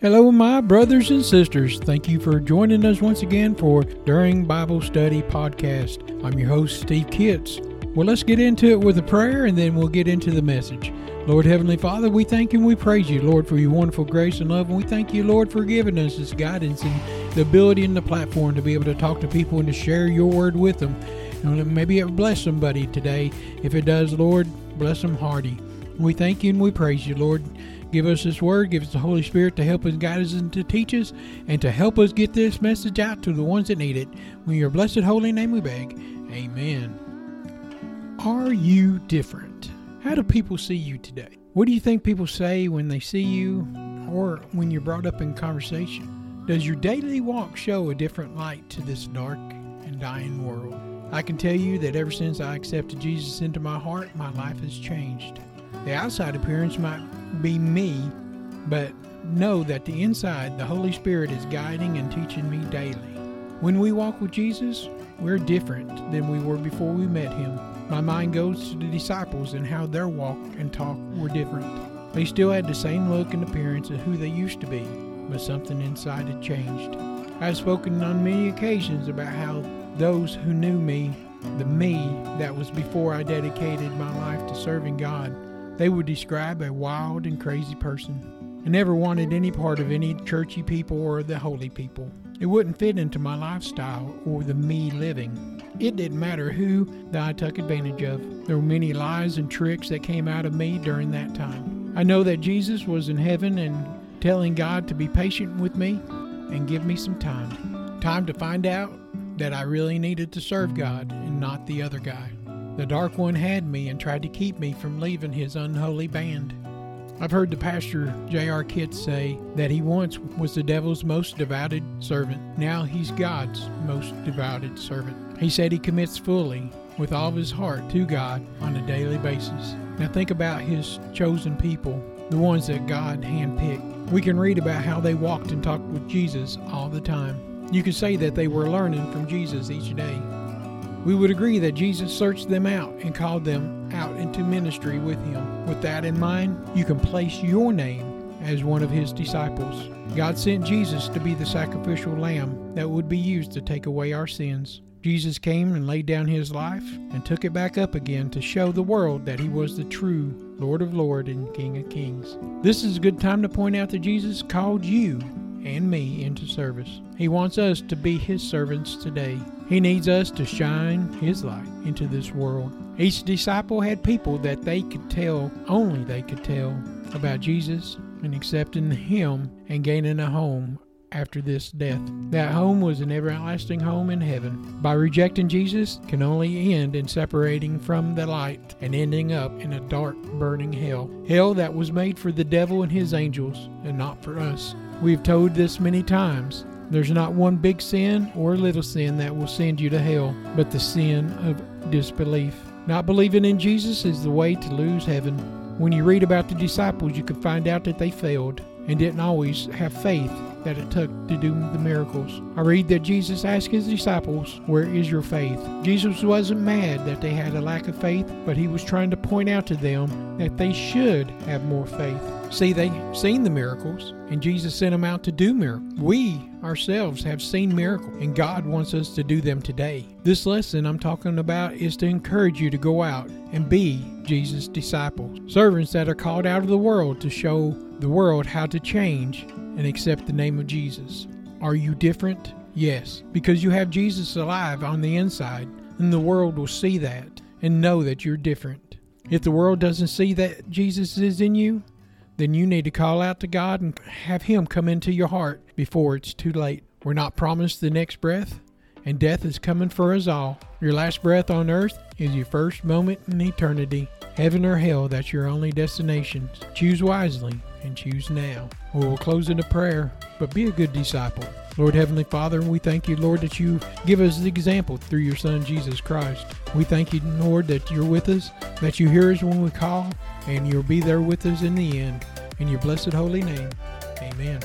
Hello, my brothers and sisters. Thank you for joining us once again for During Bible Study Podcast. I'm your host, Steve Kitts. Well, let's get into it with a prayer and then we'll get into the message. Lord Heavenly Father, we thank you and we praise you, Lord, for your wonderful grace and love. And we thank you, Lord, for giving us this guidance and the ability and the platform to be able to talk to people and to share your word with them. And maybe it bless somebody today. If it does, Lord, bless them hearty. We thank you and we praise you, Lord. Give us this word, give us the Holy Spirit to help us, guide us, and to teach us, and to help us get this message out to the ones that need it. In your blessed holy name we beg. Amen. Are you different? How do people see you today? What do you think people say when they see you or when you're brought up in conversation? Does your daily walk show a different light to this dark and dying world? I can tell you that ever since I accepted Jesus into my heart, my life has changed. The outside appearance might be me, but know that the inside, the Holy Spirit is guiding and teaching me daily. When we walk with Jesus, we're different than we were before we met him. My mind goes to the disciples and how their walk and talk were different. They still had the same look and appearance of who they used to be, but something inside had changed. I've spoken on many occasions about how those who knew me, the me that was before I dedicated my life to serving God, they would describe a wild and crazy person. I never wanted any part of any churchy people or the holy people. It wouldn't fit into my lifestyle or the me living. It didn't matter who that I took advantage of. There were many lies and tricks that came out of me during that time. I know that Jesus was in heaven and telling God to be patient with me and give me some time. Time to find out that I really needed to serve God and not the other guy. The Dark One had me and tried to keep me from leaving his unholy band. I've heard the pastor J.R. Kitts say that he once was the devil's most devoted servant. Now he's God's most devoted servant. He said he commits fully with all of his heart to God on a daily basis. Now think about his chosen people, the ones that God handpicked. We can read about how they walked and talked with Jesus all the time. You could say that they were learning from Jesus each day. We would agree that Jesus searched them out and called them out into ministry with him. With that in mind, you can place your name as one of his disciples. God sent Jesus to be the sacrificial lamb that would be used to take away our sins. Jesus came and laid down his life and took it back up again to show the world that he was the true Lord of Lords and King of Kings. This is a good time to point out that Jesus called you and me into service. He wants us to be His servants today. He needs us to shine His light into this world. Each disciple had people that they could tell, only they could tell, about Jesus and accepting Him and gaining a home after this death. That home was an everlasting home in heaven. By rejecting Jesus can only end in separating from the light and ending up in a dark, burning hell. Hell that was made for the devil and his angels and not for us. We've told this many times. There's not one big sin or little sin that will send you to hell, but the sin of disbelief. Not believing in Jesus is the way to lose heaven. When you read about the disciples, you can find out that they failed and didn't always have faith that it took to do the miracles. I read that Jesus asked his disciples, Where is your faith? Jesus wasn't mad that they had a lack of faith, but he was trying to point out to them that they should have more faith. See, they seen the miracles, and Jesus sent them out to do miracles. We ourselves have seen miracles, and God wants us to do them today. This lesson I'm talking about is to encourage you to go out and be Jesus' disciples, servants that are called out of the world to show the world how to change and accept the name of Jesus. Are you different? Yes, because you have Jesus alive on the inside, and the world will see that and know that you're different. If the world doesn't see that Jesus is in you, then you need to call out to God and have Him come into your heart before it's too late. We're not promised the next breath, and death is coming for us all. Your last breath on earth is your first moment in eternity. Heaven or hell, that's your only destination. Choose wisely and choose now. We will close in a prayer, but be a good disciple. Lord Heavenly Father, we thank you, Lord, that you give us the example through your Son, Jesus Christ. We thank you, Lord, that you're with us, that you hear us when we call, and you'll be there with us in the end. In your blessed holy name, amen.